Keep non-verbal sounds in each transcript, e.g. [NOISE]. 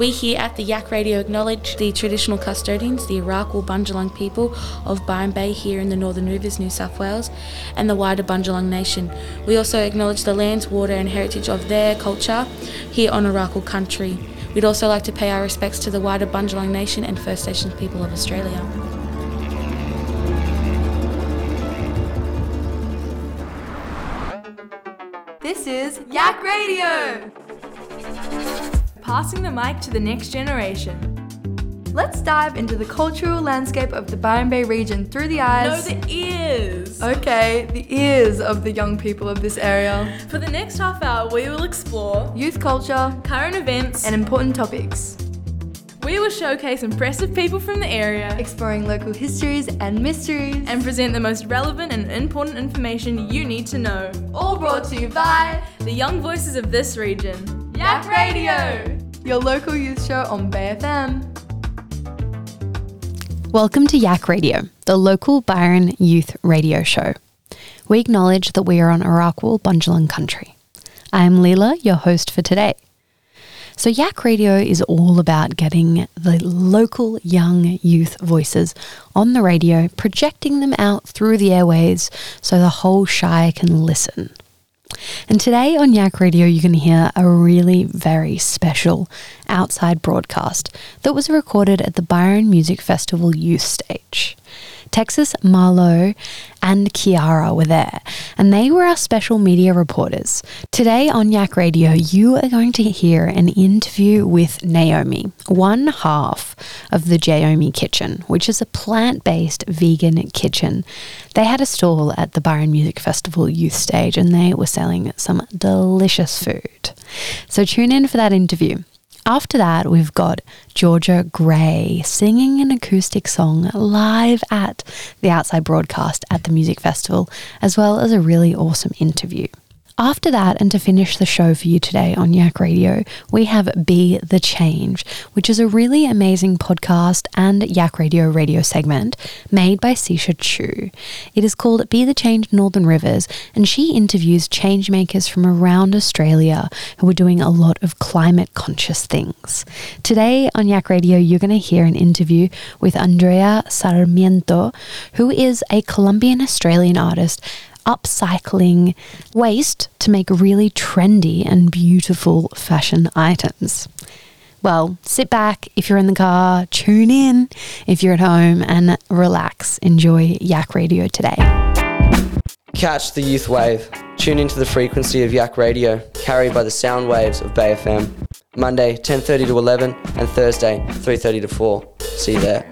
We here at the YAC Radio acknowledge the traditional custodians, the Arakwal Bundjalung people of Byron Bay here in the Northern Rivers, New South Wales, and the wider Bundjalung Nation. We also acknowledge the lands, water, and heritage of their culture here on Arakwal country. We'd also like to pay our respects to the wider Bundjalung Nation and First Nations people of Australia. This is YAC Radio! Passing the mic to the next generation. Let's dive into the cultural landscape of the Byron Bay region through the eyes. No, the ears. Okay, the ears of the young people of this area. For the next half hour, we will explore Youth culture current events and important topics, we will showcase impressive people from the area exploring local histories and mysteries, and present the most relevant and important information you need to know. all brought to you by The young voices of this region. YAC Radio, your local youth show on BFM. Welcome to YAC Radio, the local Byron youth radio show. We acknowledge that we are on Arakwal Bundjalung country. I am Leela, your host for today. So, YAC Radio is all about getting the local young youth voices on the radio, projecting them out through the airways so the whole Shire can listen. And today on YAC Radio, you're going to hear a really very special outside broadcast that was recorded at the Byron Music Festival youth stage. Texas, Marlo, and Kiara were there, and they were our special media reporters. Today on YAC Radio, you are going to hear an interview with Naomi, one half of the Jaomi Kitchen, which is a plant based vegan kitchen. They had a stall at the Byron Music Festival youth stage, and they were selling some delicious food. So tune in for that interview. After that, we've got Georgia Grae singing an acoustic song live at the outside broadcast at the music festival, as well as a really awesome interview. After that, and to finish the show for you today on YAC Radio, we have Be the Change, which is a really amazing podcast and YAC Radio radio segment made by Sisha Chu. It is called Be the Change Northern Rivers, and she interviews changemakers from around Australia who are doing a lot of climate conscious things. Today on YAC Radio, you're going to hear an interview with Andrea Sarmiento, who is a Colombian Australian artist upcycling waste to make really trendy and beautiful fashion items. Well, sit back if you're in the car, tune in if you're at home, and relax. Enjoy YAC Radio today. Catch the youth wave. Tune into the frequency of YAC Radio, carried by the sound waves of Bay FM. Monday, 10:30 to 11, and Thursday, 3:30 to 4. See you there.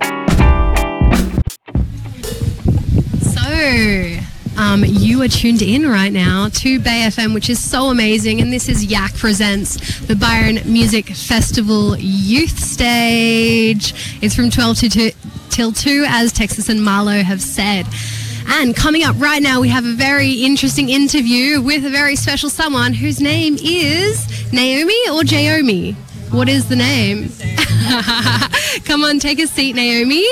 So, um, you are tuned in right now to Bay FM, which is so amazing. And this is YAC Presents, the Byron Music Festival Youth Stage. It's from 12 to 2, till 2, as Texas and Marlo have said. And coming up right now, we have a very interesting interview with a very special someone whose name is Naomi or Jaomi. What is the name? [LAUGHS] Come on, take a seat, Naomi.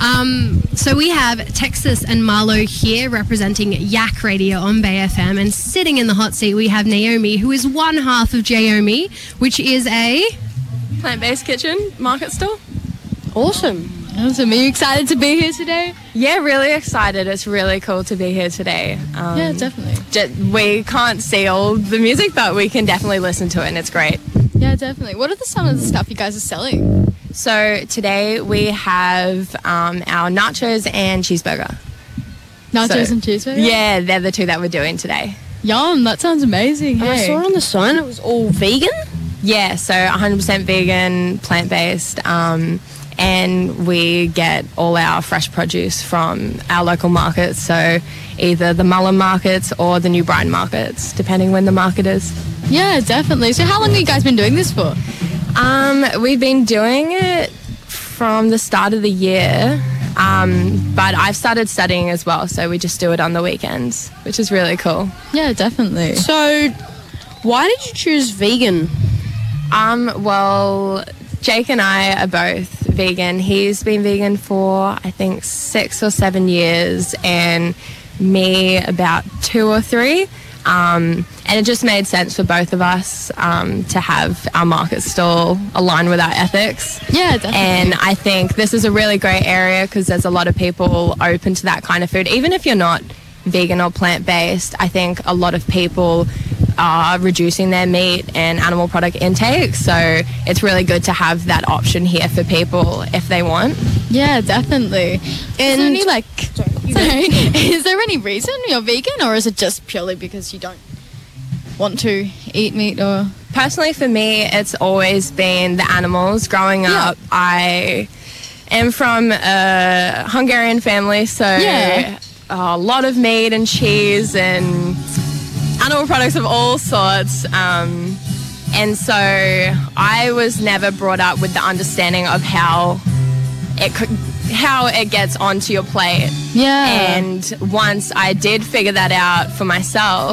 Um, so we have Texas and Marlo here representing YAC Radio on Bay FM, and sitting in the hot seat we have Naomi, who is one half of Jaomi, which is a plant-based kitchen market store. awesome. Awesome. Are you excited to be here today? Yeah, really excited. It's really cool to be here today. Um, Yeah, definitely. ju- we can't see all the music, but we can definitely listen to it, and it's great. Yeah, definitely. What are the, some of the stuff you guys are selling? So today we have um, our nachos and cheeseburger. Nachos So- and cheeseburger? Yeah, they're the two that we're doing today. Yum, that sounds amazing. I saw on the sign it was all vegan. Yeah, so 100% vegan, plant based, um, and we get all our fresh produce from our local markets. So either the Mullum markets or the New Brighton markets, depending when the market is. Yeah, definitely. So how long have you guys been doing this for? Um, we've been doing it from the start of the year, um, but I've started studying as well, so we just do it on the weekends, which is really cool. Yeah, definitely. So, why did you choose vegan? Um, well, Jake and I are both vegan. He's been vegan for I think six or seven years, and me about two or three. Um, and it just made sense for both of us um, to have our market stall align with our ethics. Yeah, definitely. And I think this is a really great area because there's a lot of people open to that kind of food. Even if you're not vegan or plant based, I think a lot of people are reducing their meat and animal product intake. So it's really good to have that option here for people if they want. Yeah, definitely. is there any like sorry, [LAUGHS] is there any reason you're vegan or is it just purely because you don't want to eat meat or Personally, for me, it's always been the animals. Growing Yeah. up, I am from a Hungarian family, so Yeah. a lot of meat and cheese and animal products of all sorts. Um, and so I was never brought up with the understanding of how it could, how it gets onto your plate. Yeah. And once I did figure that out for myself,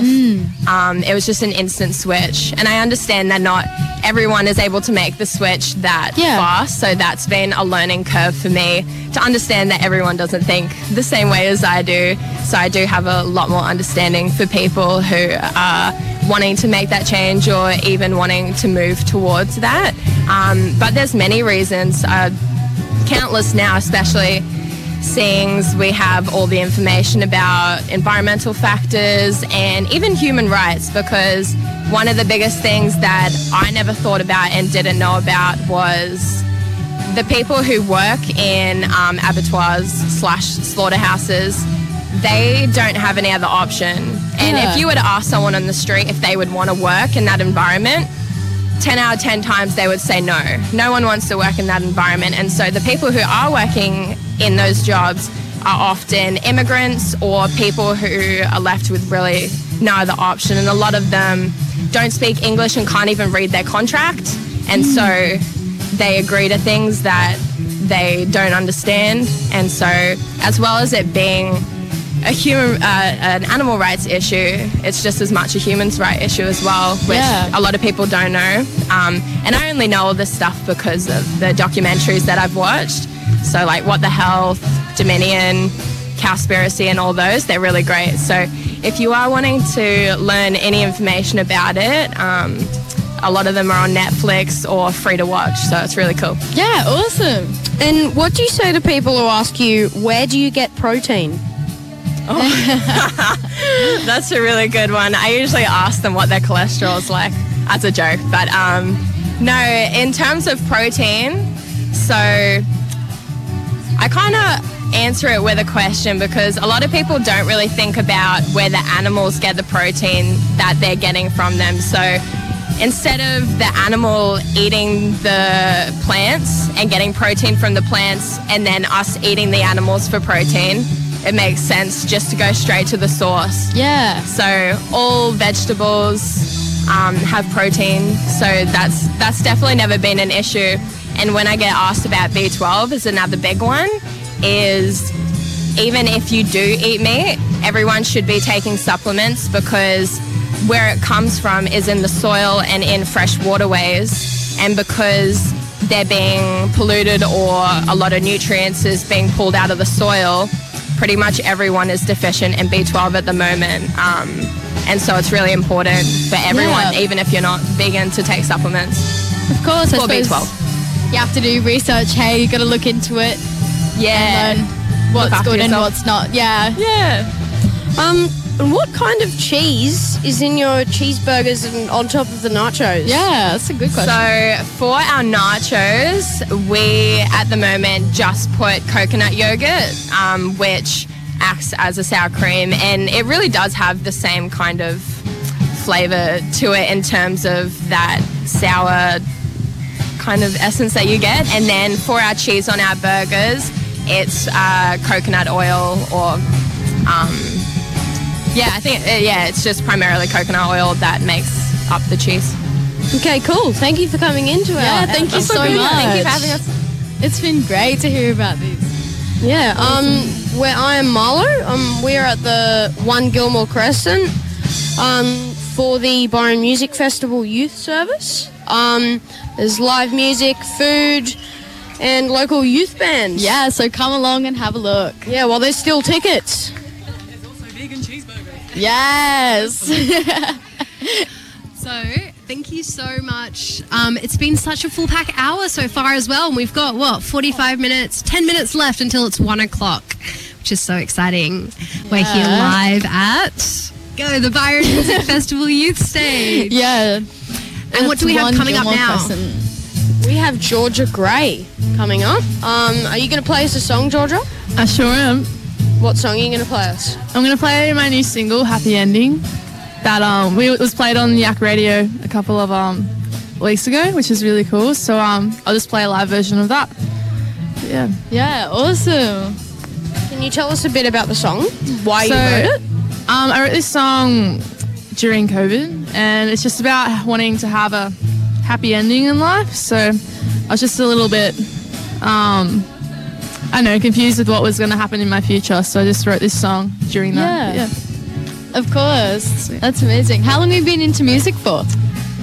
um, it was just an instant switch. And I understand that not everyone is able to make the switch that Yeah. fast. So that's been a learning curve for me to understand that everyone doesn't think the same way as I do. So I do have a lot more understanding for people who are wanting to make that change or even wanting to move towards that. Um, but there's many reasons. Uh, countless now, especially seeing we have all the information about environmental factors and even human rights because one of the biggest things that I never thought about and didn't know about was the people who work in um, abattoirs slash slaughterhouses they don't have any other option and Yeah. if you were to ask someone on the street if they would want to work in that environment 10 out of 10 times they would say no. No one wants to work in that environment. And so the people who are working in those jobs are often immigrants or people who are left with really no other option. And a lot of them don't speak English and can't even read their contract. And so they agree to things that they don't understand. And so, as well as it being a human, uh, an animal rights issue, it's just as much a human's right issue as well, which Yeah. a lot of people don't know. Um, and I only know all this stuff because of the documentaries that I've watched. So, like What the Health, Dominion, Cowspiracy, and all those, they're really great. So, if you are wanting to learn any information about it, um, a lot of them are on Netflix or free to watch. So, it's really cool. Yeah, awesome. And what do you say to people who ask you, where do you get protein? [LAUGHS] That's a really good one. I usually ask them what their cholesterol is like. as a joke, but um, no. In terms of protein, so I kind of answer it with a question because a lot of people don't really think about where the animals get the protein that they're getting from them. So instead of the animal eating the plants and getting protein from the plants and then us eating the animals for protein, it makes sense just to go straight to the source. Yeah. So all vegetables um, have protein, so that's that's definitely never been an issue. And when I get asked about B12, is another big one. Is even if you do eat meat, everyone should be taking supplements because where it comes from is in the soil and in fresh waterways, and because they're being polluted or a lot of nutrients is being pulled out of the soil, pretty much everyone is deficient in B12 at the moment. Um, and so it's really important for everyone, Yeah. even if you're not vegan, to take supplements. Of course, I suppose B12. you have to do research. Hey, you got to look into it Yeah. and learn what's after good and what's not. Yeah. Yeah. Um, and what kind of cheese is in your cheeseburgers and on top of the nachos? Yeah, that's a good question. So for our nachos, we at the moment just put coconut yogurt, um, which acts as a sour cream, and it really does have the same kind of flavor to it in terms of that sour kind of essence that you get. And then for our cheese on our burgers, it's uh, coconut oil or um, yeah, I think uh, yeah, it's just primarily coconut oil that makes up the cheese. Okay, cool. Thank you for coming into our. yeah, thank you so good. much. Thank you for having us. It's been great to hear about these. Yeah, um, where I am Marlo. Um, we are at the One Gilmore Crescent, um, for the Byron Music Festival Youth Service. Um, there's live music, food, and local youth bands. Yeah, so come along and have a look. Yeah, well, there's still tickets. Yes. [LAUGHS] So, thank you so much. Um, it's been such a full pack hour so far as well. And we've got, what, 45 minutes, 10 minutes left until it's one o'clock, which is so exciting. We're here live at Go, the Byron Music [LAUGHS] Festival Youth Stage. yeah. And what do we have coming up now? Crescent. We have Georgia Grae coming up. Um, are you going to play us a song, Georgia? I sure am. What song are you going to play us? I'm gonna play my new single, Happy Ending. That um we was played on YAC Radio a couple of um weeks ago, which is really cool. So um I'll just play a live version of that. Yeah. Yeah, awesome. Can you tell us a bit about the song? Why So, you wrote it? Um, I wrote this song during COVID, and it's just about wanting to have a happy ending in life. So I was just a little bit, um, I know, confused with what was going to happen in my future. So I just wrote this song during that. Yeah. Of course. That's amazing. How long have you been into music for?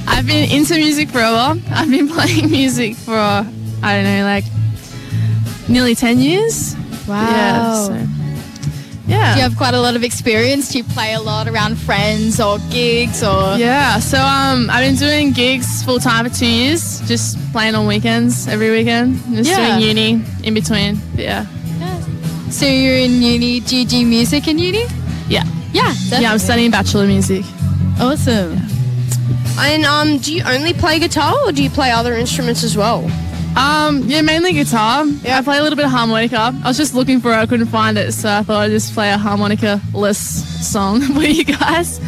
I've been into music for a while. I've been [LAUGHS] playing music for, I don't know, like nearly 10 years. Wow. Yeah. So, yeah. Do you have quite a lot of experience? Do you play a lot around friends or gigs or? Yeah, so um, I've been doing gigs full time for two years, just playing on weekends every weekend, just Yeah. doing uni in between. But yeah, So you're in uni. Do you do music in uni? yeah, Yeah. yeah. I'm studying bachelor music. Awesome. And um, do you only play guitar or do you play other instruments as well? Um, yeah, mainly guitar. Yeah, I play a little bit of harmonica. I was just looking for it, I couldn't find it, so I thought I'd just play a harmonica-less song [LAUGHS] for you guys.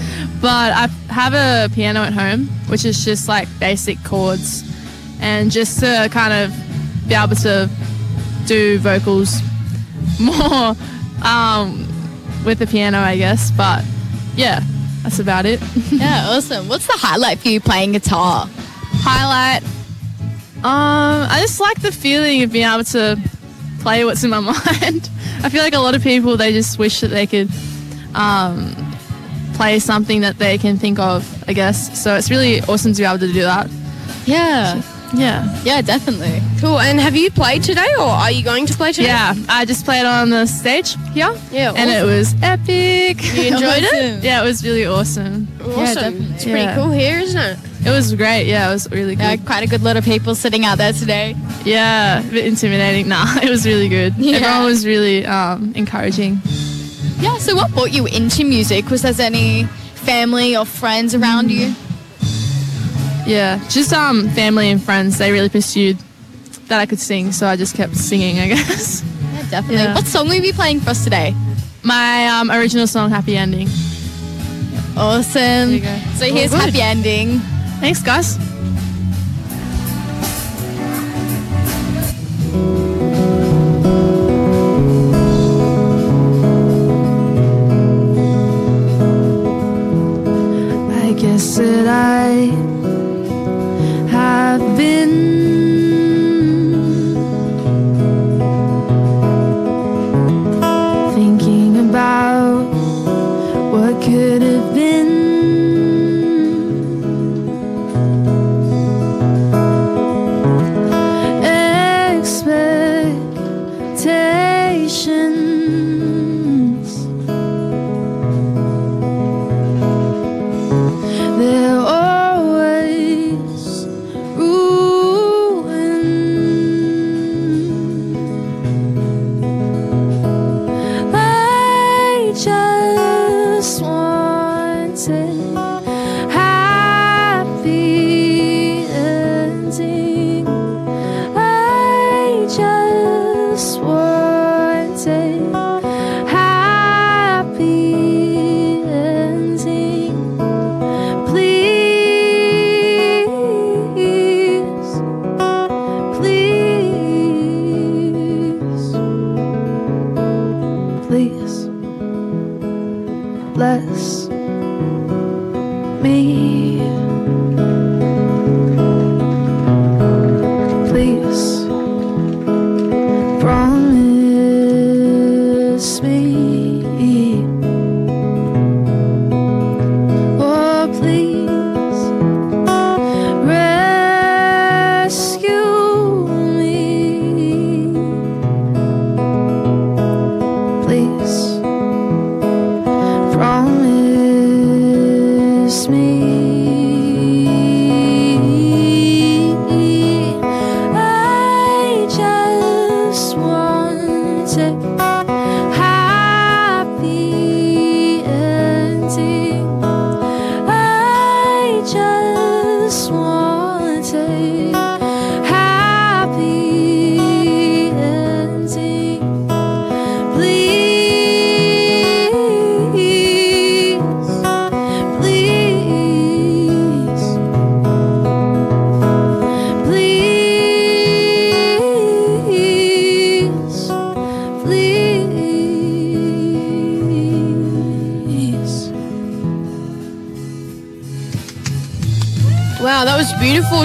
But I have a piano at home, which is just like basic chords, and just to kind of be able to do vocals [LAUGHS] more um, with the piano, I guess. But yeah, that's about it. [LAUGHS] Yeah, awesome. What's the highlight for you playing guitar? highlight. Um, I just like the feeling of being able to play what's in my [LAUGHS] mind. I feel like a lot of people they just wish that they could um, play something that they can think of. I guess so. It's really awesome to be able to do that. Yeah. Yeah, Yeah, definitely. Cool. And have you played today or are you going to play today? yeah. I just played on the stage here, Yeah. and it was epic. You enjoyed [LAUGHS] it? Yeah, it was really awesome. awesome. definitely. it's pretty Yeah. cool here, isn't it? It was great. Yeah, it was really Yeah, good. quite a good lot of people sitting out there today. Yeah, a bit intimidating. [LAUGHS] Nah, it was really good. Yeah. Everyone was really um, encouraging. Yeah, so what brought you into music? Was there any family or friends around you? Yeah, just um family and friends. They really pursued that I could sing, so I just kept singing. I [LAUGHS] guess Yeah, definitely. Yeah. What song will you be playing for us today? my um, original song, "Happy Ending." Awesome. you go. So here's. Happy Ending. Thanks, guys. I guess that I have been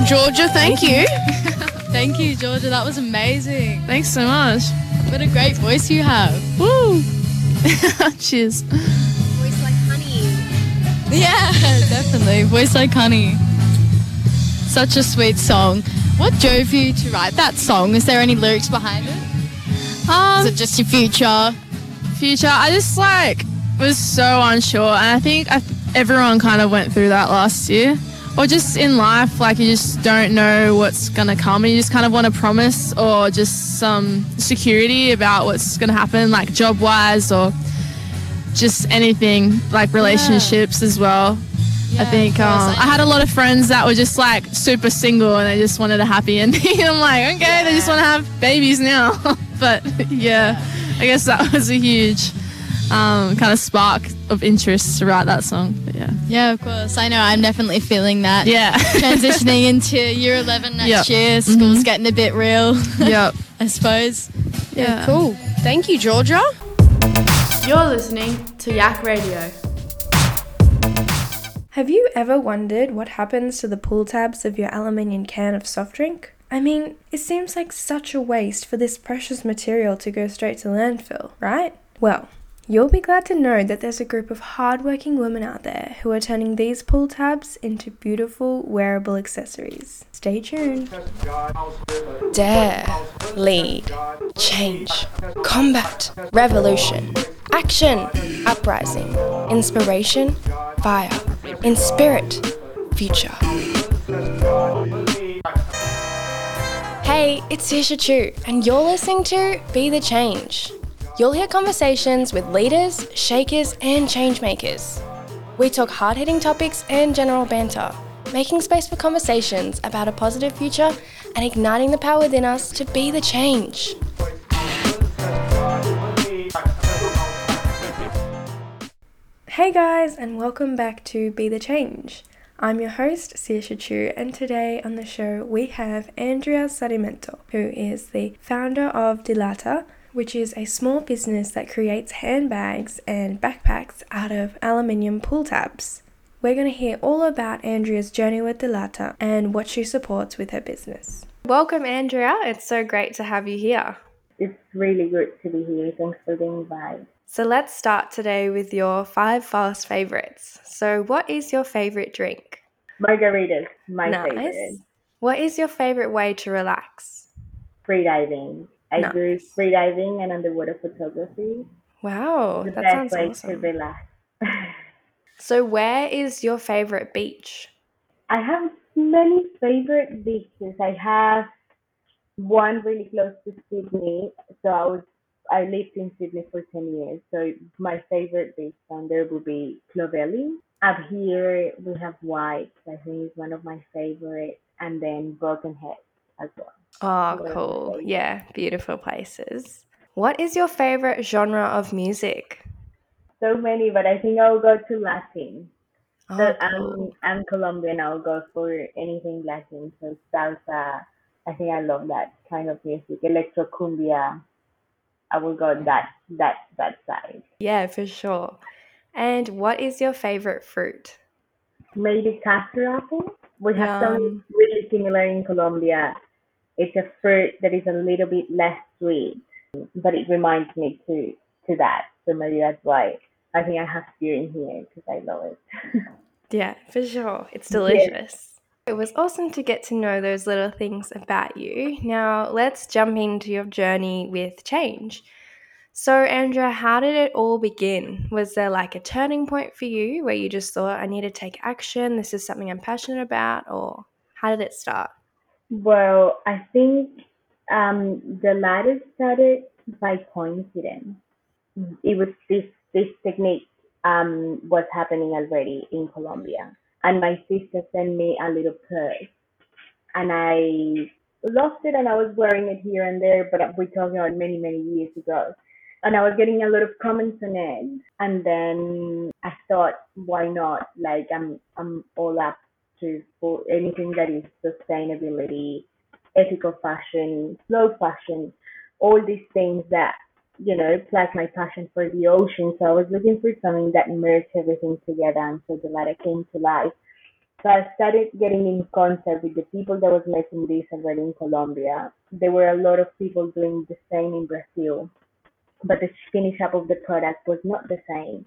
Georgia. Thank you. [LAUGHS] Thank you, Georgia. That was amazing. Thanks so much. What a great voice you have. Woo! [LAUGHS] Cheers. Voice like honey. Yeah, [LAUGHS] definitely. Voice like honey. Such a sweet song. What drove you to write that song? Is there any lyrics behind it? Um, Is it just your future? future. I just like was so unsure, and I think I, everyone kind of went through that last year. Or just in life, like you just don't know what's gonna come, and you just kind of want a promise or just some security about what's gonna happen, like job wise or just anything, like relationships as well. I think um, I had a lot of friends that were just like super single and they just wanted a happy ending. [LAUGHS] I'm like, okay, they just want to have babies now. [LAUGHS] but yeah, I guess that [LAUGHS] was a huge um, kind of spark of interest to write that song. But yeah. Yeah, of course. I know. I'm definitely feeling that. Yeah. [LAUGHS] Transitioning into year 11 next Yep. year. School's getting a bit real. [LAUGHS] Yep. I suppose. Yeah. Cool. Thank you, Georgia. You're listening to YAC Radio. Have you ever wondered what happens to the pull tabs of your aluminium can of soft drink? I mean, it seems like such a waste for this precious material to go straight to landfill, right? Well, you'll be glad to know that there's a group of hardworking women out there who are turning these pull tabs into beautiful wearable accessories. Stay tuned. Dare, lead, change, combat, revolution, action, uprising, inspiration, fire, in spirit, future. Hey, it's Tisha Chu, and you're listening to Be the Change. You'll hear conversations with leaders, shakers, and changemakers. We talk hard hitting topics and general banter, making space for conversations about a positive future and igniting the power within us to be the change. Hey guys, and welcome back to Be the Change. I'm your host, Siasha Chu, and today on the show we have Andrea Sarmiento, who is the founder of DeLata, which is a small business that creates handbags and backpacks out of aluminium pull tabs. We're going to hear all about Andrea's journey with DeLata and what she supports with her business. Welcome, Andrea. It's so great to have you here. It's really good to be here. Thanks for the invite. So let's start today with your five fast favorites. So, what is your favorite drink? Margaritas, my nice. favorite. What is your favorite way to relax? Free diving. I Nice. do free diving and underwater photography. Wow, the that best sounds way to awesome. relax. [LAUGHS] So, where is your favorite beach? I have many favorite beaches. I have one really close to Sydney. So I was I lived in Sydney for ten years. So my favorite beach down there would be Clovelly. Up here we have White. I think is one of my favorites, and then Broken Head as well. Oh, cool. Yeah, beautiful places. What is your favorite genre of music? So many, but I think I'll go to Latin. Oh, So cool. I'm I'm Colombian. I'll go for anything Latin. So salsa. I think I love that kind of music. Electro cumbia. I will go that that that side. Yeah, for sure. And what is your favorite fruit? Maybe custard apple. We have Yum. something really similar in Colombia. It's a fruit that is a little bit less sweet, but it reminds me to to that. So maybe that's why I think I have here in here because I love it. [LAUGHS] Yeah, for sure. It's Yeah. delicious. It was awesome to get to know those little things about you. Now, let's jump into your journey with change. So, Andrea, how did it all begin? Was there like a turning point for you where you just thought, I need to take action? This is something I'm passionate about? Or how did it start? Well, I think um, the latter started by coincidence. It was this this technique um, was happening already in Colombia, and my sister sent me a little purse and I lost it and I was wearing it here and there, but we're talking about many, many years ago. And I was getting a lot of comments on it. And then I thought, why not? Like I'm I'm all up to for anything that is sustainability, ethical fashion, slow fashion, all these things that you know, plus my passion for the ocean. So I was looking for something that merged everything together and so DeLata came to life. So I started getting in contact with the people that was making this already in Colombia. There were a lot of people doing the same in Brazil, but the finish up of the product was not the same.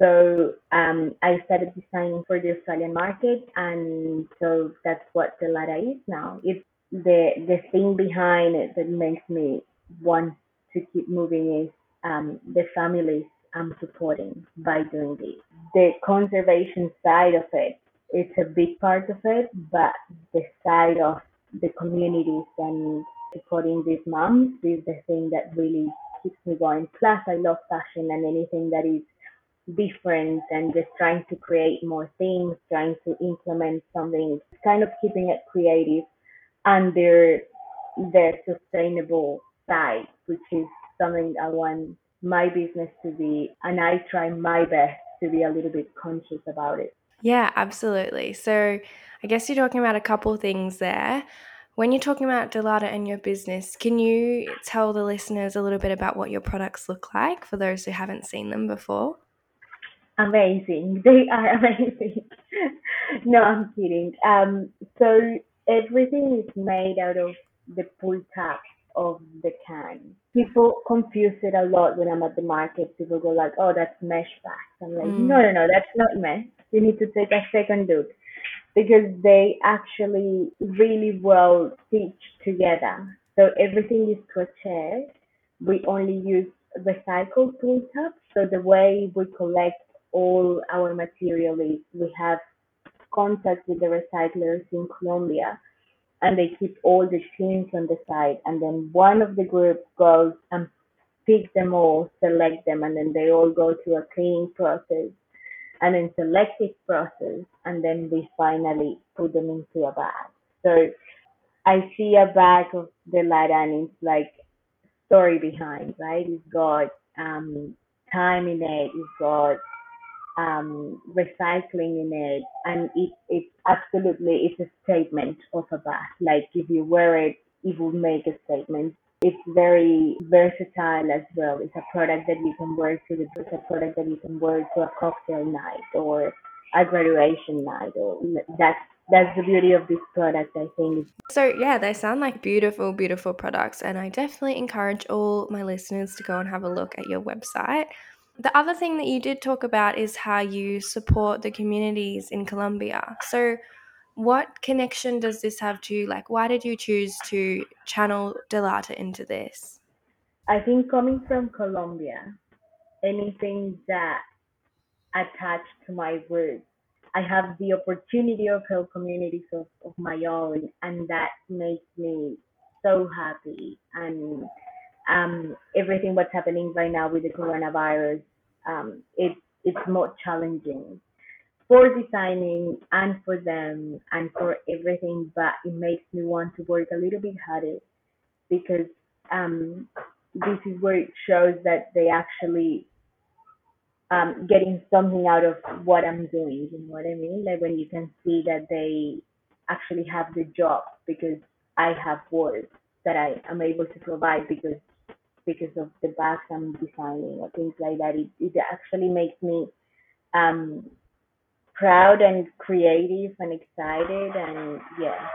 So um, I started designing for the Australian market, and so that's what DeLata is now. It's the the thing behind it that makes me want to keep moving is um, the families I'm supporting by doing this. The conservation side of it, it's a big part of it, but the side of the communities and supporting these moms is the thing that really keeps me going. Plus, I love fashion and anything that is different and just trying to create more things, trying to implement something, kind of keeping it creative under the sustainable side, which is something I want my business to be, and I try my best to be a little bit conscious about it. Yeah, absolutely. So I guess you're talking about a couple things there. When you're talking about DeLata and your business, can you tell the listeners a little bit about what your products look like for those who haven't seen them before? Amazing. [LAUGHS] They are amazing. no, I'm kidding. Um, so everything is made out of the pull tab of the can. People confuse it a lot when I'm at the market. People go like, "Oh, that's mesh back." I'm like, Mm. "No, no, no, that's not mesh. You need to take a second look because they actually really well stitch together. So everything is crochet. We only use recycled pull tabs. So the way we collect all our material is we have contact with the recyclers in Colombia and they keep all the teams on the side and then one of the groups goes and picks them all, select them and then they all go through a cleaning process and then selective process and then we finally put them into a bag. So I see a bag of the light and it's like story behind, right? It's got um time in it, it's got um recycling in it and it it's absolutely it's a statement of a bag. Like if you wear it it will make a statement. It's very versatile as well. It's a product that you can wear to the it's a product that you can wear to a cocktail night or a graduation night or that's that's the beauty of this product I think. So, yeah, they sound like beautiful, beautiful products, and I definitely encourage all my listeners to go and have a look at your website. The other thing that you did talk about is how you support the communities in Colombia. So, what connection does this have to? Like, why did you choose to channel DeLata into this? I think coming from Colombia, anything that attached to my roots, I have the opportunity of help communities of, of my own, and that makes me so happy. And um, everything what's happening right now with the coronavirus, um, it, it's more challenging for designing and for them and for everything, but it makes me want to work a little bit harder because um, this is where it shows that they actually um, getting something out of what I'm doing. You know what I mean? Like when you can see that they actually have the job because I have work that I am able to provide because because of the bags I'm designing or things like that. It, it actually makes me um, proud and creative and excited and yeah.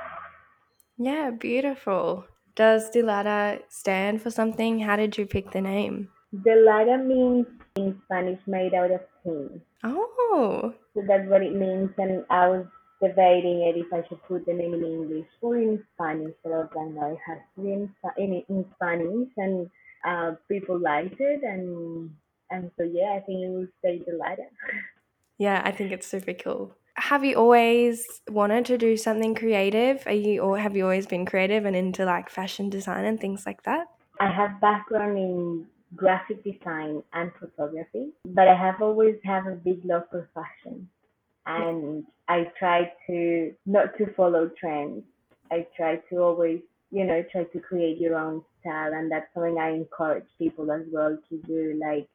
Yeah, beautiful. Does DeLata stand for something? How did you pick the name? DeLata means in Spanish made out of tin. Oh. So that's what it means and I was debating it if I should put the name in English or in Spanish, but I was like, no, it has to be in, in, in Spanish and uh, people liked it and and so yeah, I think it will stay the DeLata. Yeah, I think it's super cool. Have you always wanted to do something creative? Are you or have you always been creative and into like fashion design and things like that? I have background in graphic design and photography, but I have always have a big love for fashion. And I try to not to follow trends I try to always, you know, try to create your own style, and that's something I encourage people as well to do. Like,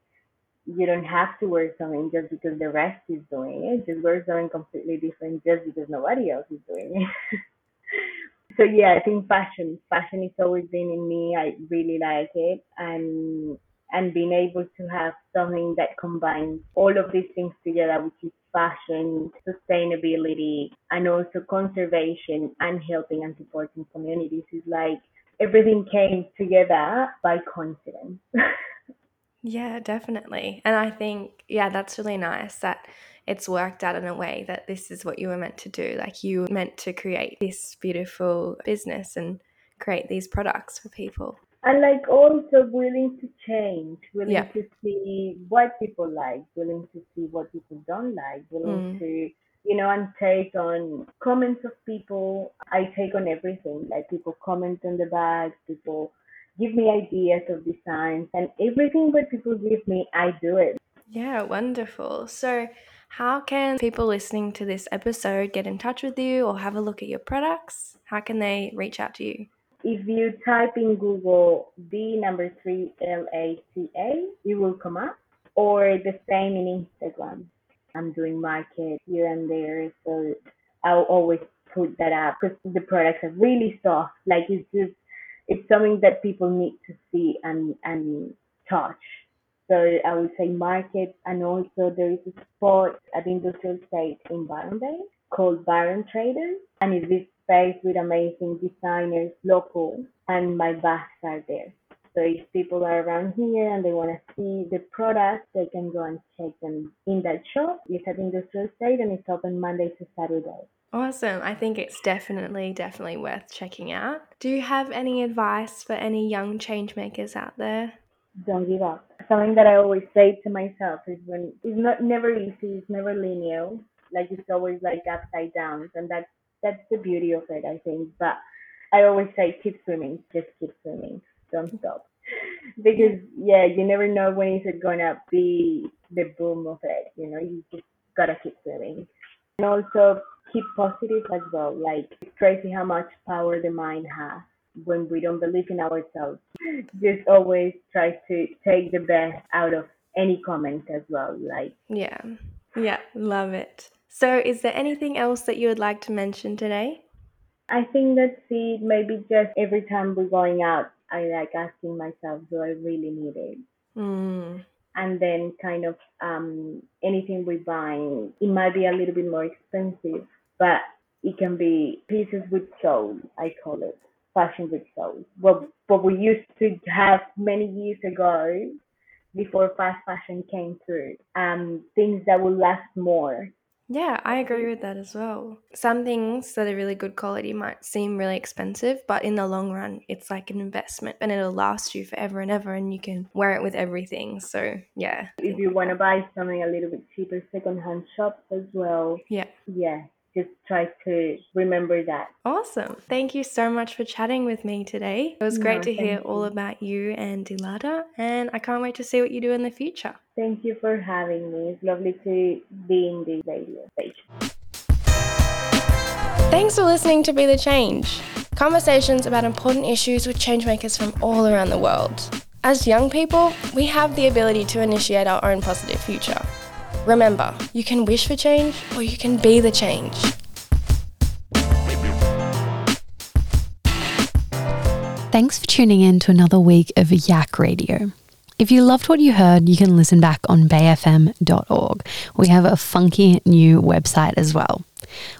you don't have to wear something just because the rest is doing it. Just wear something completely different just because nobody else is doing it. [LAUGHS] so yeah, I think fashion, fashion has always been in me. I really like it, and and being able to have something that combines all of these things together, which is fashion, sustainability, and also conservation and helping and supporting communities, is like everything came together by coincidence. [LAUGHS] Yeah, definitely. And I think, yeah, that's really nice that it's worked out in a way that this is what you were meant to do. Like you were meant to create this beautiful business and create these products for people. and like also willing to change, willing Yeah. to see what people like, willing to see what people don't like, willing Mm. to you know, and take on comments of people. I take on everything. Like people comment on the bags, people give me ideas of designs, and everything that people give me, I do it. Yeah, wonderful. So, how can people listening to this episode get in touch with you or have a look at your products? How can they reach out to you? If you type in Google the number three L A C A, it will come up, or the same in Instagram. I'm doing market here and there, so I'll always put that up because the products are really soft. Like it's just, it's something that people need to see and and touch. So I would say market, and also there is a spot at Industrial Estate in Byron Bay called Byron Traders, and it's this space with amazing designers, local, and my bags are there. So if people are around here and they want to see the products, they can go and check them in that shop. It's at Industrial Estate and it's open Monday to Saturday. Awesome. I think it's definitely, definitely worth checking out. Do you have any advice for any young change makers out there? Don't give up. Something that I always say to myself is when it's not never easy, it's never linear. Like it's always like upside down, and that's that's the beauty of it, I think. But I always say keep swimming, just keep swimming, don't stop. Because yeah, you never know when is it gonna be the boom of it. You know, you just gotta keep swimming, and also keep positive as well. Like it's crazy how much power the mind has when we don't believe in ourselves. Just always try to take the best out of any comment as well. Like Yeah. Yeah, love it. So, is there anything else that you would like to mention today? I think that's it. Maybe just every time we're going out, I like asking myself, do I really need it? Mm. And then kind of um, anything we buy, it might be a little bit more expensive, but it can be pieces with soul. I call it fashion with soul. What what we used to have many years ago, before fast fashion came through. Um, things that will last more. Yeah, I agree with that as well. Some things that are really good quality might seem really expensive, but in the long run, it's like an investment and it'll last you forever and ever, and you can wear it with everything. So, yeah. If you want to buy something a little bit cheaper, secondhand shops as well. Yeah. Yeah, just try to remember that. Awesome. Thank you so much for chatting with me today. It was great No, to hear thank all about you and DeLata, and I can't wait to see what you do in the future. Thank you for having me. It's lovely to be in the radio station. Thanks for listening to Be the Change. Conversations about important issues with changemakers from all around the world. As young people, we have the ability to initiate our own positive future. Remember, you can wish for change or you can be the change. Thanks for tuning in to another week of YAC Radio. If you loved what you heard, you can listen back on bayfm.org. We have a funky new website as well.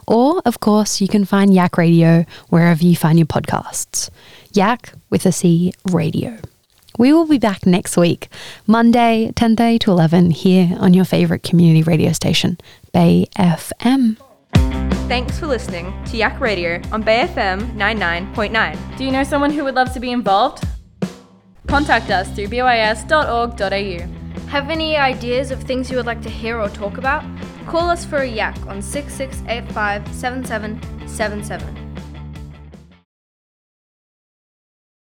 Or, of course, you can find YAC Radio wherever you find your podcasts. Yak with a C Radio. We will be back next week, Monday, 10:30 to 11 here on your favorite community radio station, Bay FM. Thanks for listening to YAC Radio on Bay FM 99.9. Do you know someone who would love to be involved? Contact us through bys.org.au. Have any ideas of things you would like to hear or talk about? Call us for a yak on 6685 7777.